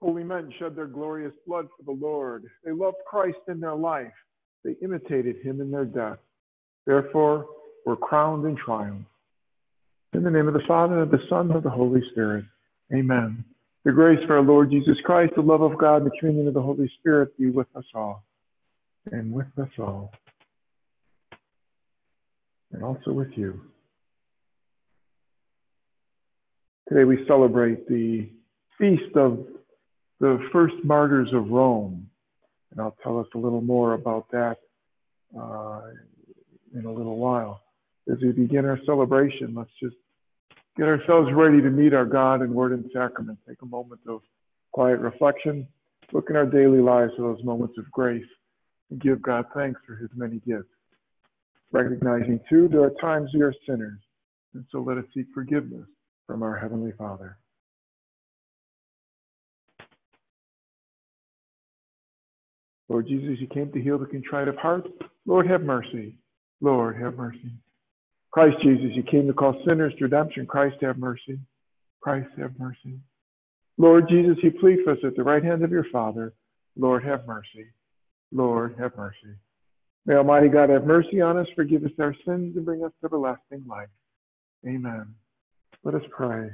Holy men shed their glorious blood for the Lord. They loved Christ in their life. They imitated him in their death. Therefore, were crowned in triumph. In the name of the Father, and of the Son, and of the Holy Spirit. Amen. The grace of our Lord Jesus Christ, the love of God, and the communion of the Holy Spirit be with us all. And with us all. And also with you. Today we celebrate the feast of the first martyrs of Rome. And I'll tell us a little more about that uh, in a little while. As we begin our celebration, let's just get ourselves ready to meet our God in word and sacrament. Take a moment of quiet reflection, look in our daily lives for those moments of grace, and give God thanks for his many gifts. Recognizing, too, there are times we are sinners, and so let us seek forgiveness from our Heavenly Father. Lord Jesus, you came to heal the contrite of heart. Lord, have mercy. Lord, have mercy. Christ Jesus, you came to call sinners to redemption. Christ, have mercy. Christ, have mercy. Lord Jesus, you plead for us at the right hand of your Father. Lord, have mercy. Lord, have mercy. May Almighty God have mercy on us, forgive us our sins, and bring us to everlasting life. Amen. Let us pray.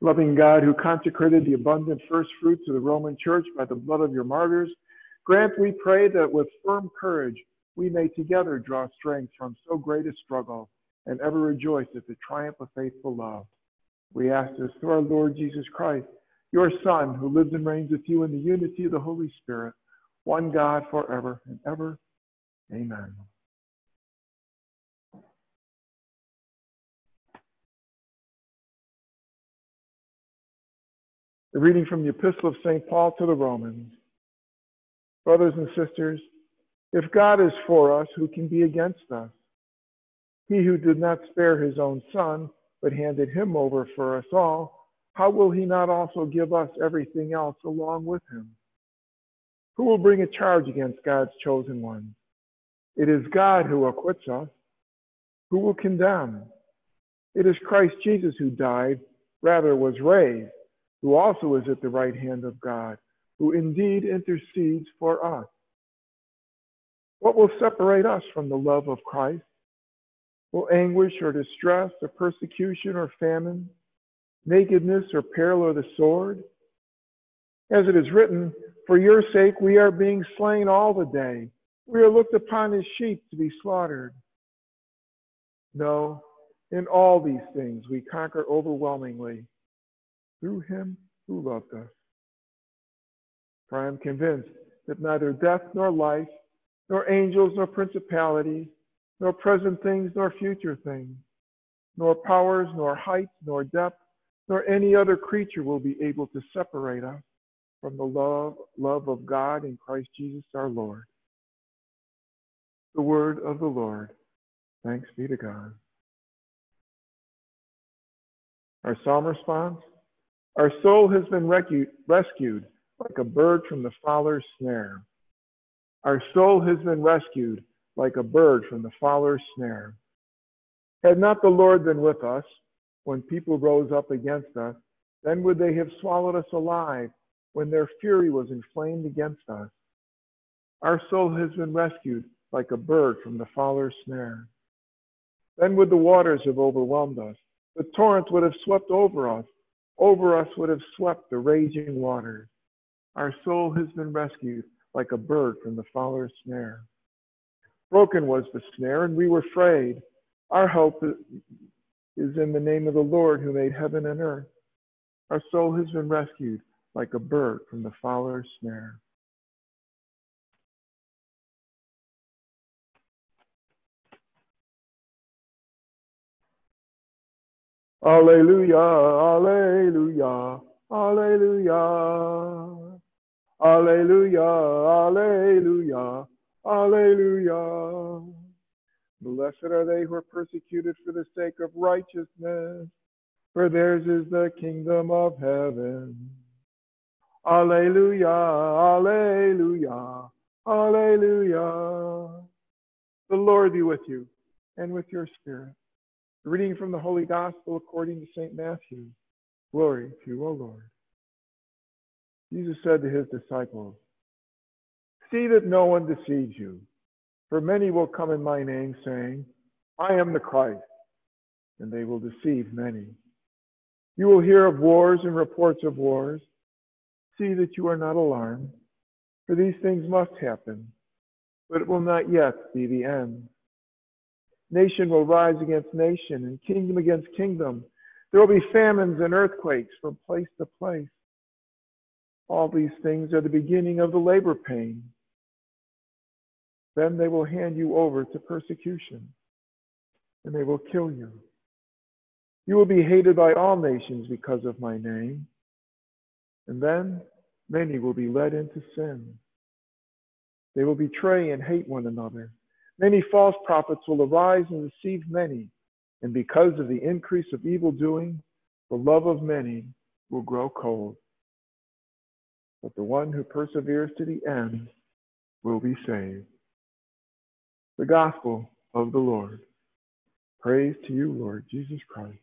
Loving God, who consecrated the abundant first fruits of the Roman Church by the blood of your martyrs, grant, we pray, that with firm courage we may together draw strength from so great a struggle and ever rejoice at the triumph of faithful love. We ask this through our Lord Jesus Christ, your Son, who lives and reigns with you in the unity of the Holy Spirit, one God forever and ever. Amen. A reading from the Epistle of St. Paul to the Romans. Brothers and sisters, if God is for us, who can be against us? He who did not spare his own son, but handed him over for us all, how will he not also give us everything else along with him? Who will bring a charge against God's chosen ones? It is God who acquits us. Who will condemn? It is Christ Jesus who died, rather was raised who also is at the right hand of God, who indeed intercedes for us. What will separate us from the love of Christ? Will anguish or distress or persecution or famine, nakedness or peril or the sword? As it is written, For your sake we are being slain all the day. We are looked upon as sheep to be slaughtered. No, in all these things we conquer overwhelmingly through him who loved us. For I am convinced that neither death nor life, nor angels nor principalities, nor present things nor future things, nor powers, nor height, nor depth, nor any other creature will be able to separate us from the love, love of God in Christ Jesus our Lord. The word of the Lord. Thanks be to God. Our psalm response our soul has been rescued like a bird from the fowler's snare. Our soul has been rescued like a bird from the fowler's snare. Had not the Lord been with us when people rose up against us, then would they have swallowed us alive when their fury was inflamed against us. Our soul has been rescued like a bird from the fowler's snare. Then would the waters have overwhelmed us. The torrent would have swept over us over us would have swept the raging waters. Our soul has been rescued like a bird from the fowler's snare. Broken was the snare, and we were afraid. Our hope is in the name of the Lord who made heaven and earth. Our soul has been rescued like a bird from the fowler's snare. Alleluia, Alleluia, Alleluia. Alleluia, Alleluia, Alleluia. Blessed are they who are persecuted for the sake of righteousness, for theirs is the kingdom of heaven. Alleluia, Alleluia, Alleluia. The Lord be with you and with your spirit. Reading from the Holy Gospel according to St. Matthew. Glory to you, O Lord. Jesus said to his disciples, See that no one deceives you, for many will come in my name, saying, I am the Christ, and they will deceive many. You will hear of wars and reports of wars. See that you are not alarmed, for these things must happen, but it will not yet be the end. Nation will rise against nation, and kingdom against kingdom. There will be famines and earthquakes from place to place. All these things are the beginning of the labor pain. Then they will hand you over to persecution, and they will kill you. You will be hated by all nations because of my name, and then many will be led into sin. They will betray and hate one another. Many false prophets will arise and deceive many, and because of the increase of evil doing, the love of many will grow cold. But the one who perseveres to the end will be saved. The Gospel of the Lord. Praise to you, Lord Jesus Christ.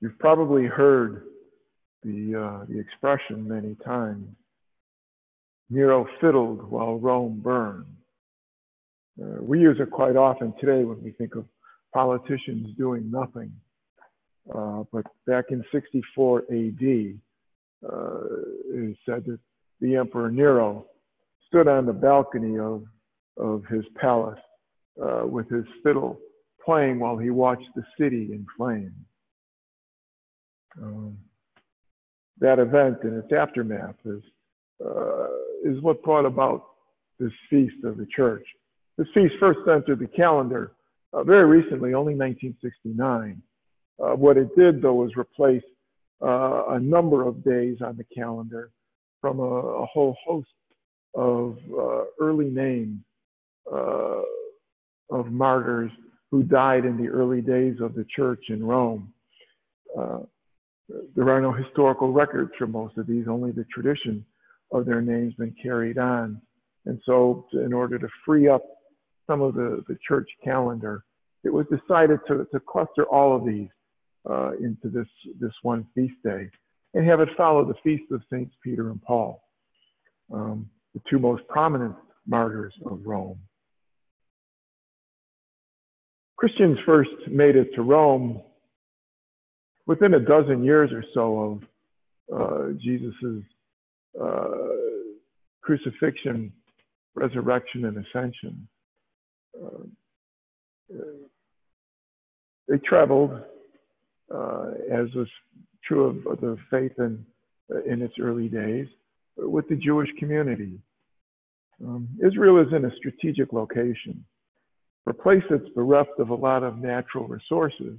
You've probably heard the, uh, the expression many times Nero fiddled while Rome burned. Uh, we use it quite often today when we think of politicians doing nothing. Uh, but back in 64 AD, uh, it is said that the Emperor Nero stood on the balcony of, of his palace uh, with his fiddle playing while he watched the city in flames. Um, that event and its aftermath is, uh, is what brought about this feast of the church. This feast first entered the calendar uh, very recently, only 1969. Uh, what it did, though, was replace uh, a number of days on the calendar from a, a whole host of uh, early names uh, of martyrs who died in the early days of the church in Rome. There are no historical records for most of these, only the tradition of their names been carried on. And so, in order to free up some of the, the church calendar, it was decided to, to cluster all of these uh, into this, this one feast day and have it follow the feast of Saints Peter and Paul, um, the two most prominent martyrs of Rome. Christians first made it to Rome within a dozen years or so of uh, Jesus' uh, crucifixion, resurrection, and ascension. Uh, they traveled uh, as was true of the faith in, in its early days, with the Jewish community. Um, Israel is in a strategic location. A place that's bereft of a lot of natural resources,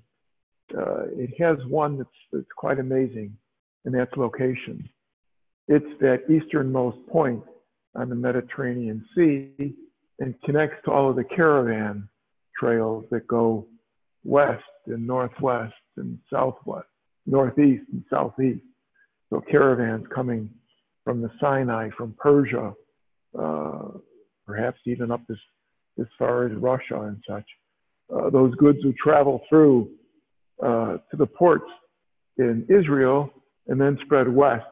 uh, it has one that's, that's quite amazing, and that's location. It's that easternmost point on the Mediterranean Sea and connects to all of the caravan trails that go west and northwest and southwest, northeast and southeast. So caravans coming from the Sinai, from Persia, uh, perhaps even up as, as far as Russia and such. Uh, those goods would travel through uh, to the ports in Israel and then spread west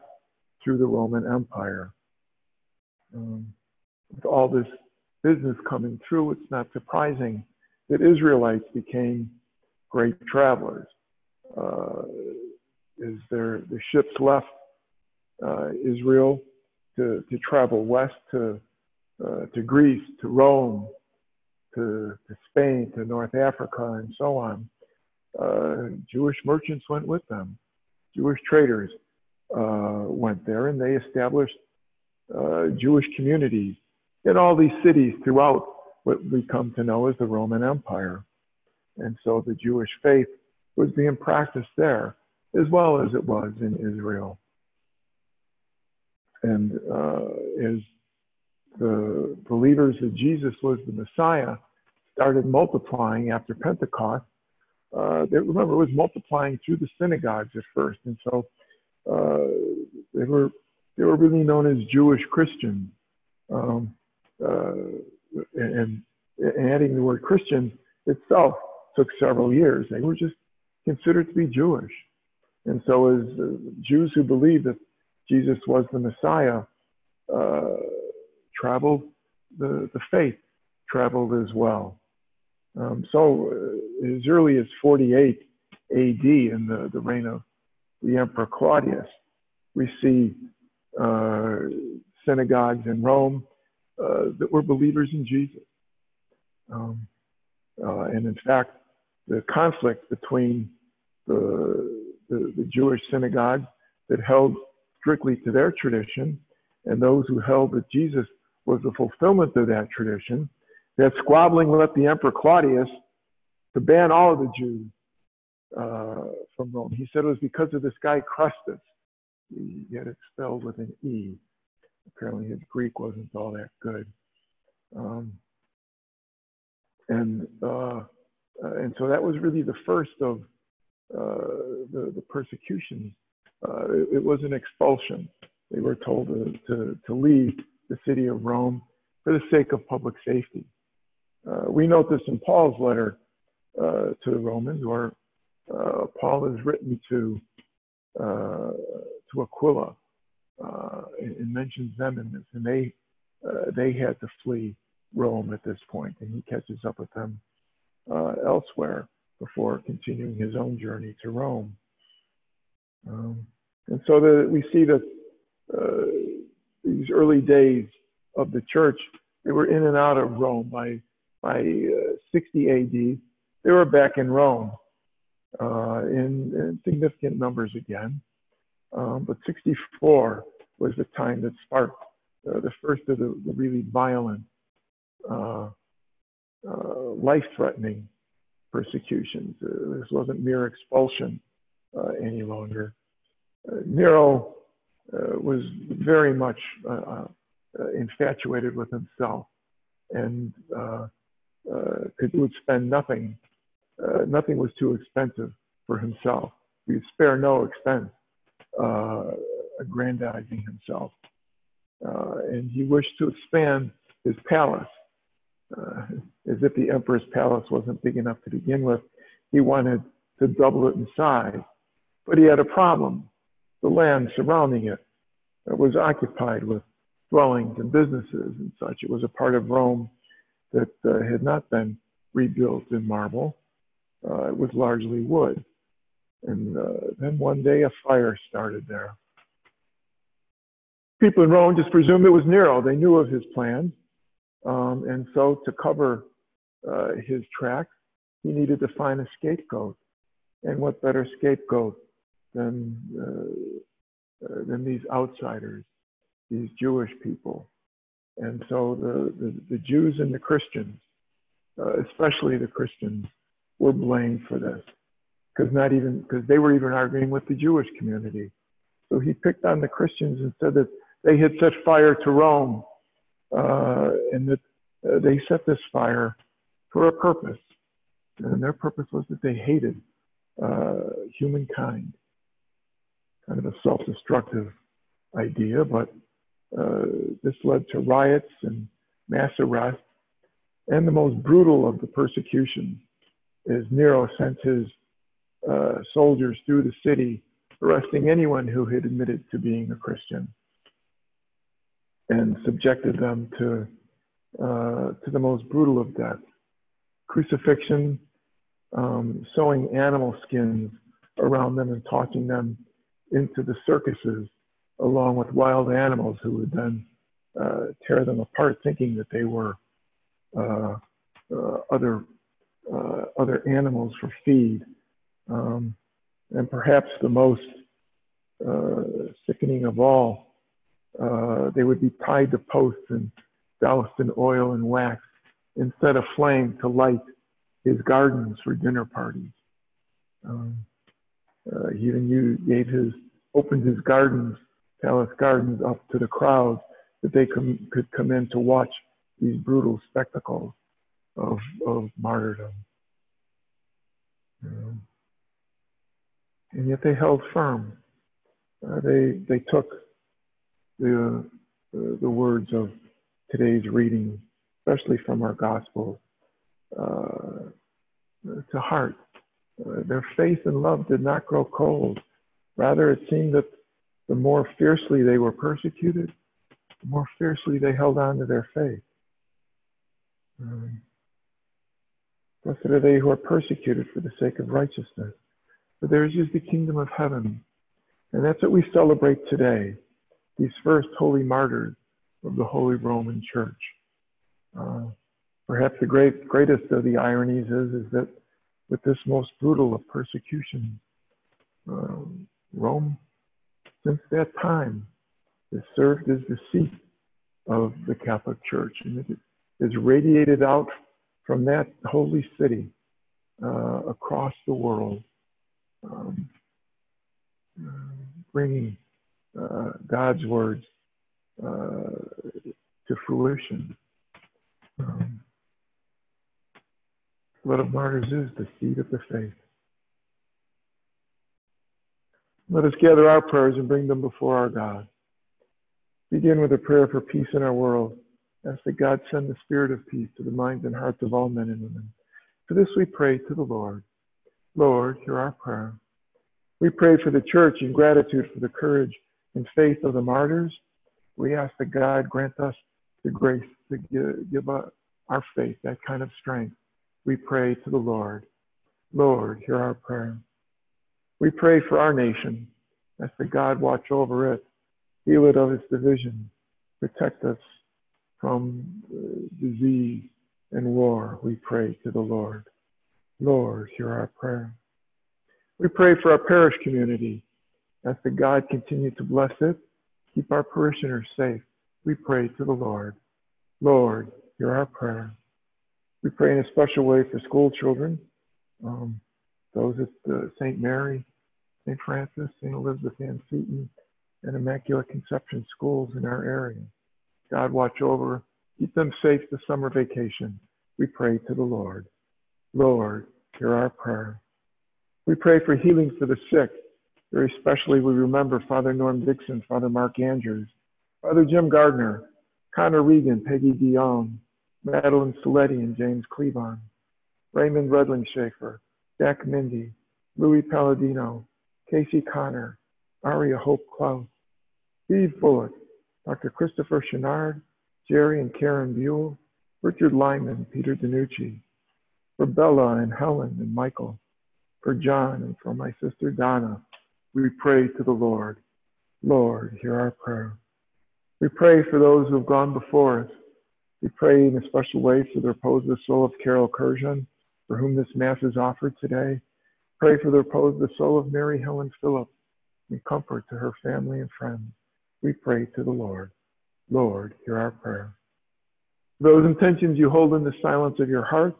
through the Roman Empire. Um, with all this business coming through, it's not surprising that Israelites became great travelers. Uh, is there the ships left uh, Israel to, to travel west to uh, to Greece, to Rome, to, to Spain, to North Africa, and so on. Uh, Jewish merchants went with them. Jewish traders uh, went there, and they established uh, Jewish communities in all these cities throughout what we come to know as the Roman Empire. And so the Jewish faith was being practiced there as well as it was in Israel. And uh, as the believers that Jesus was the Messiah started multiplying after Pentecost, uh, they, remember, it was multiplying through the synagogues at first. And so uh, they, were, they were really known as Jewish Christians. Um, uh, and, and adding the word Christian itself took several years. They were just considered to be Jewish. And so, as uh, Jews who believed that Jesus was the Messiah uh, traveled, the, the faith traveled as well. Um, so, uh, as early as 48 AD, in the, the reign of the Emperor Claudius, we see uh, synagogues in Rome uh, that were believers in Jesus. Um, uh, and in fact, the conflict between the, the, the Jewish synagogues that held strictly to their tradition and those who held that Jesus was the fulfillment of that tradition, that squabbling led the Emperor Claudius to ban all of the Jews uh, from Rome. He said it was because of this guy Chrestus. He had it spelled with an E. Apparently his Greek wasn't all that good. Um, and uh, and so that was really the first of uh, the, the persecutions. Uh, it, it, was an expulsion. They were told to, to, to, leave the city of Rome for the sake of public safety. Uh, we note this in Paul's letter uh, to the Romans, where Paul is written to to Aquila and, and, mentions them in this, and they they had to flee Rome at this point, and he catches up with them uh, elsewhere before continuing his own journey to Rome. Um, and so the, we see that uh, these early days of the church, they were in and out of Rome. By, by uh, 60 AD, they were back in Rome uh, in, in, significant numbers again. Um, but 64 was the time that sparked uh, the first of the, the really violent uh, uh, life-threatening persecutions. Uh, this wasn't mere expulsion any longer. Nero was very much infatuated with himself and could would spend nothing. nothing was too expensive for himself. He would spare no expense aggrandizing himself. Uh, and he wished to expand his palace uh, as if the emperor's palace wasn't big enough to begin with. He wanted to double it in size. But he had a problem. The land surrounding it was occupied with dwellings and businesses and such. It was a part of Rome that uh, had not been rebuilt in marble. Uh, it was largely wood. And uh, then one day a fire started there. People in Rome just presumed it was Nero. They knew of his plans. Um, and so to cover uh, his tracks, he needed to find a scapegoat. And what better scapegoat than, uh, than these outsiders, these Jewish people. And so the, the, the Jews and the Christians, uh, especially the Christians, were blamed for this because not even because they were even arguing with the Jewish community. So he picked on the Christians and said that they had set fire to Rome uh, and that uh, they set this fire for a purpose. And their purpose was that they hated uh, humankind. Kind of a self destructive idea, but this led to riots and mass arrests. And the most brutal of the persecution is Nero sent his uh, soldiers through the city, arresting anyone who had admitted to being a Christian and subjected them to, uh, to the most brutal of deaths crucifixion, um, sewing animal skins around them and tossing them into the circuses along with wild animals who would then uh, tear them apart, thinking that they were uh, uh other uh, other animals for feed. Um, and perhaps the most uh, sickening of all they would be tied to posts and doused in oil and wax instead of flame to light his gardens for dinner parties. Um, uh, he even gave his, opened his gardens, palace gardens, up to the crowds that they com- could come in to watch these brutal spectacles of, of martyrdom. And yet they held firm. Uh, they, they took the, uh, the words of today's reading, especially from our gospel, uh, to heart. Uh, their faith and love did not grow cold. Rather, it seemed that the more fiercely they were persecuted, the more fiercely they held on to their faith. Um, blessed are they who are persecuted for the sake of righteousness, for theirs is the kingdom of heaven. And that's what we celebrate today, these first holy martyrs of the Holy Roman Church. Uh, perhaps the great, greatest of the ironies is, is that with this most brutal of persecution, uh, Rome, since that time, has served as the seat of the Catholic Church, and it is radiated out from that holy city uh, across the world, um, uh, bringing uh, God's words uh, to fruition. Um, blood of martyrs is the seed of the faith. Let us gather our prayers and bring them before our God. Begin with a prayer for peace in our world. Ask that God send the spirit of peace to the minds and hearts of all men and women. For this we pray to the Lord. Lord, hear our prayer. We pray for the church in gratitude for the courage and faith of the martyrs we ask that God grant us the grace to give, our faith that kind of strength. We pray to the Lord. Lord, hear our prayer. We pray for our nation. That God watch over it, heal it of its division, protect us from uh, disease and war. We pray to the Lord. Lord, hear our prayer. We pray for our parish community. That God continue to bless it Keep our parishioners safe. We pray to the Lord. Lord, hear our prayer. We pray in a special way for school children, um, those at uh, St. Mary, St. Francis, St. Elizabeth Ann Seton, and Immaculate Conception schools in our area. God watch over, keep them safe this summer vacation. We pray to the Lord. Lord, hear our prayer. We pray for healing for the sick very especially, we remember Father Norm Dixon, Father Mark Andrews, Father Jim Gardner, Connor Regan, Peggy Dion, Madeline Saletti, and James Cleavon, Raymond Redling Schaefer, Jack Mindy, Louis Palladino, Casey Connor, Aria Hope Klaus, Steve Bullock, Dr. Christopher Chenard, Jerry and Karen Buell, Richard Lyman, Peter DiNucci, for Bella and Helen and Michael, for John and for my sister Donna, we pray to the Lord. Lord, hear our prayer. We pray for those who have gone before us. We pray in a special way for the repose of the soul of Carol Kurjan, for whom this Mass is offered today. Pray for the repose of the soul of Mary Helen Phillips and comfort to her family and friends. We pray to the Lord. Lord, hear our prayer. Those intentions you hold in the silence of your heart,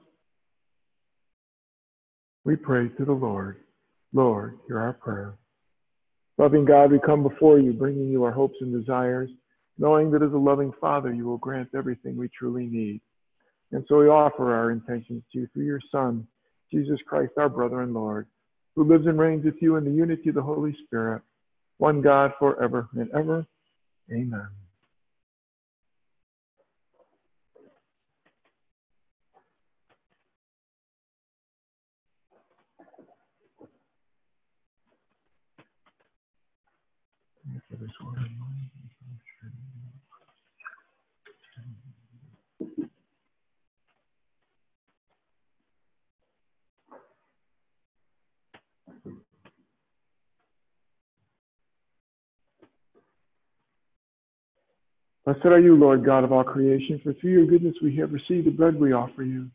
we pray to the Lord. Lord, hear our prayer. Loving God, we come before you, bringing you our hopes and desires, knowing that as a loving Father, you will grant everything we truly need. And so we offer our intentions to you through your Son, Jesus Christ, our brother and Lord, who lives and reigns with you in the unity of the Holy Spirit, one God forever and ever. Amen. Blessed are you, Lord God of all creation, for through your goodness we have received the bread we offer you.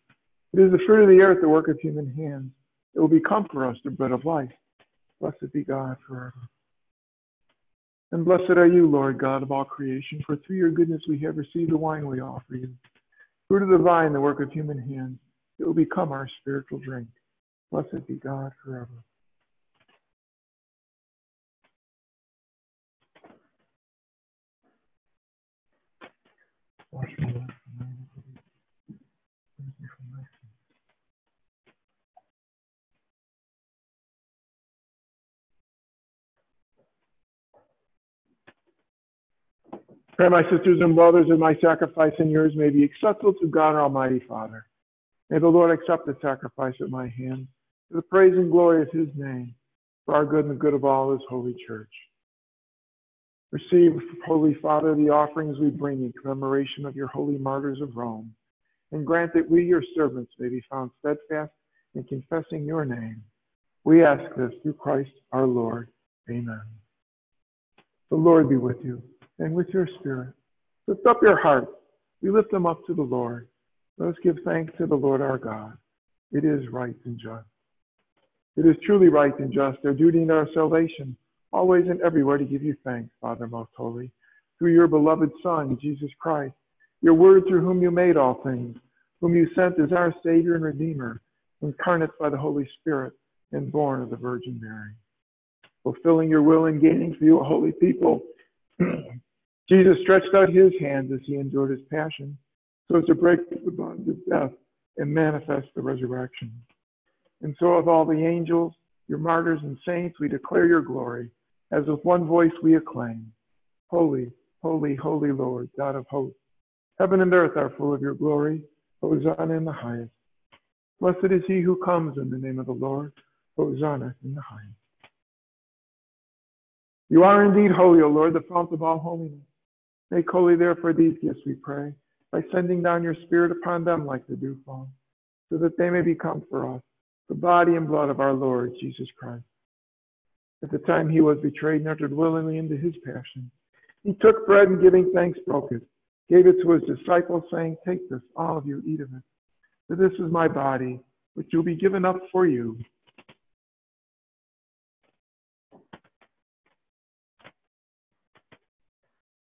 It is the fruit of the earth, the work of human hands. It will become for us the bread of life. Blessed be God forever. And blessed are you, Lord God of all creation, for through your goodness we have received the wine we offer you. Fruit of the vine, the work of human hands, it will become our spiritual drink. Blessed be God forever. Wash me Pray, my sisters and brothers, that my sacrifice and yours may be acceptable to God, Almighty Father. May the Lord accept the sacrifice at my hands for the praise and glory of his name, for our good and the good of all his holy church. Receive, Holy Father, the offerings we bring in commemoration of your holy martyrs of Rome, and grant that we, your servants, may be found steadfast in confessing your name. We ask this through Christ our Lord. Amen. The Lord be with you and with your spirit. Lift up your hearts. We lift them up to the Lord. Let us give thanks to the Lord our God. It is right and just. It is truly right and just, our duty and our salvation, always and everywhere to give you thanks, Father most holy, through your beloved Son, Jesus Christ, your word through whom you made all things, whom you sent as our Savior and Redeemer, incarnate by the Holy Spirit and born of the Virgin Mary. Fulfilling your will and gaining for you a holy people, Jesus stretched out his hands as he endured his passion, so as to break the bonds of death and manifest the resurrection. And so, with all the angels, your martyrs and saints, we declare your glory, as with one voice we acclaim Holy, holy, holy Lord, God of hosts. Heaven and earth are full of your glory. Hosanna in the highest. Blessed is he who comes in the name of the Lord. Hosanna in the highest. You are indeed holy, O Lord, the fount of all holiness. Make holy, therefore, these gifts, we pray, by sending down your Spirit upon them like the dewfall, so that they may become for us the body and blood of our Lord Jesus Christ. At the time he was betrayed and entered willingly into his passion, he took bread and giving thanks broke it, gave it to his disciples, saying, Take this, all of you, eat of it. For this is my body, which will be given up for you.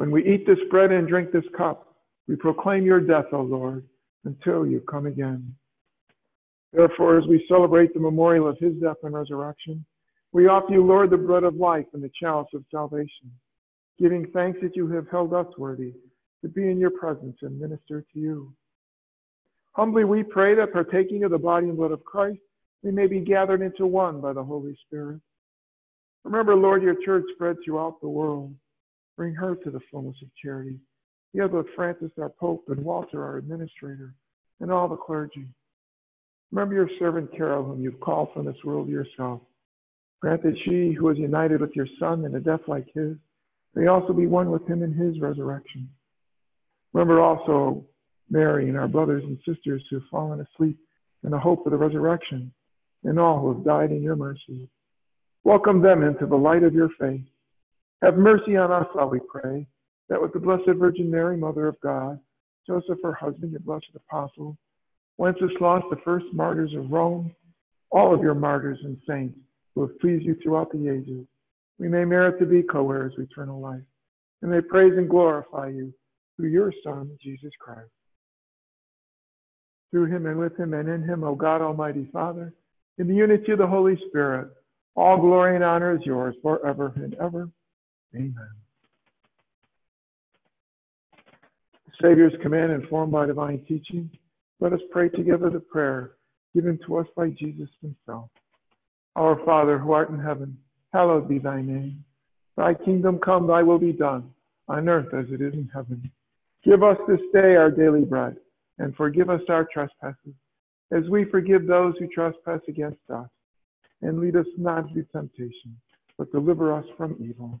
When we eat this bread and drink this cup, we proclaim your death, O Lord, until you come again. Therefore, as we celebrate the memorial of his death and resurrection, we offer you, Lord, the bread of life and the chalice of salvation, giving thanks that you have held us worthy to be in your presence and minister to you. Humbly we pray that partaking of the body and blood of Christ, we may be gathered into one by the Holy Spirit. Remember, Lord, your church spread throughout the world. Bring her to the fullness of charity. Together with Francis, our Pope, and Walter, our administrator, and all the clergy. Remember your servant Carol, whom you've called from this world yourself. Grant that she, who is united with your Son in a death like his, may also be one with him in his resurrection. Remember also Mary and our brothers and sisters who have fallen asleep in the hope of the resurrection, and all who have died in your mercy. Welcome them into the light of your faith. Have mercy on us, all we pray, that with the Blessed Virgin Mary, Mother of God, Joseph, her husband, your blessed apostle, Wenceslas, the first martyrs of Rome, all of your martyrs and saints who have pleased you throughout the ages, we may merit to be co-heirs of eternal life, and may praise and glorify you through your Son, Jesus Christ. Through him and with him and in him, O God Almighty Father, in the unity of the Holy Spirit, all glory and honor is yours forever and ever. Amen. Savior's command informed by divine teaching let us pray together the prayer given to us by Jesus himself. Our Father, who art in heaven, hallowed be thy name. Thy kingdom come, thy will be done, on earth as it is in heaven. Give us this day our daily bread, and forgive us our trespasses, as we forgive those who trespass against us. And lead us not into temptation, but deliver us from evil.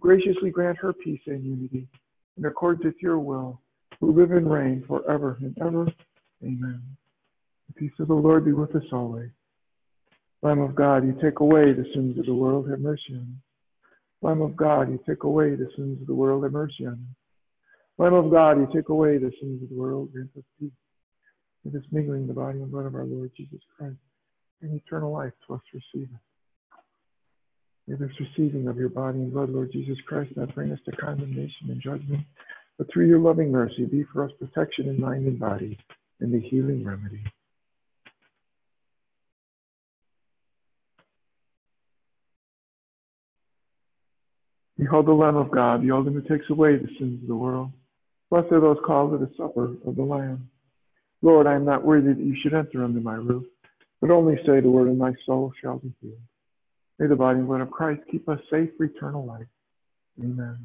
Graciously grant her peace and unity, in accordance with your will who live and reign forever and ever. Amen. The peace of the Lord be with us always. Lamb of God, you take away the sins of the world, have mercy on us. Lamb of God, you take away the sins of the world, have mercy on us. Lamb of God, you take away the sins of the world, grant us peace. With this mingling the body and blood of our Lord Jesus Christ, and eternal life to us receive it. This receiving of your body and blood, Lord Jesus Christ, not bring us to condemnation and judgment, but through your loving mercy be for us protection in mind and body and the healing remedy. Behold the Lamb of God, the ultimate who takes away the sins of the world. Blessed are those called to the supper of the Lamb. Lord, I am not worthy that you should enter under my roof, but only say the word, and my soul shall be healed. May the body and blood of Christ keep us safe for eternal life. Amen.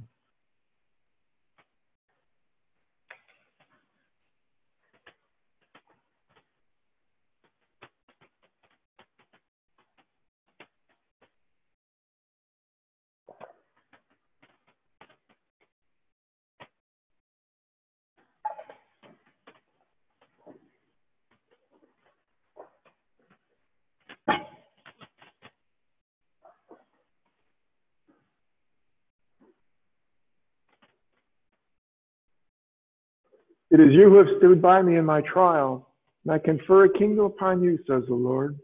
It is you who have stood by me in my trial, and I confer a kingdom upon you, says the Lord,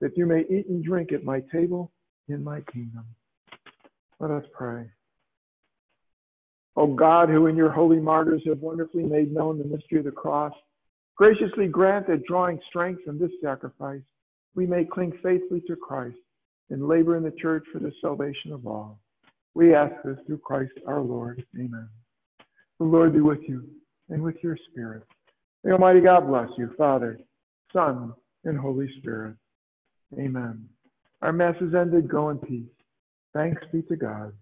that you may eat and drink at my table in my kingdom. Let us pray. O God, who in your holy martyrs have wonderfully made known the mystery of the cross, graciously grant that drawing strength from this sacrifice, we may cling faithfully to Christ and labor in the church for the salvation of all. We ask this through Christ our Lord. Amen. The Lord be with you and with your spirit. May Almighty God bless you, Father, Son, and Holy Spirit. Amen. Our Mass is ended. Go in peace. Thanks be to God.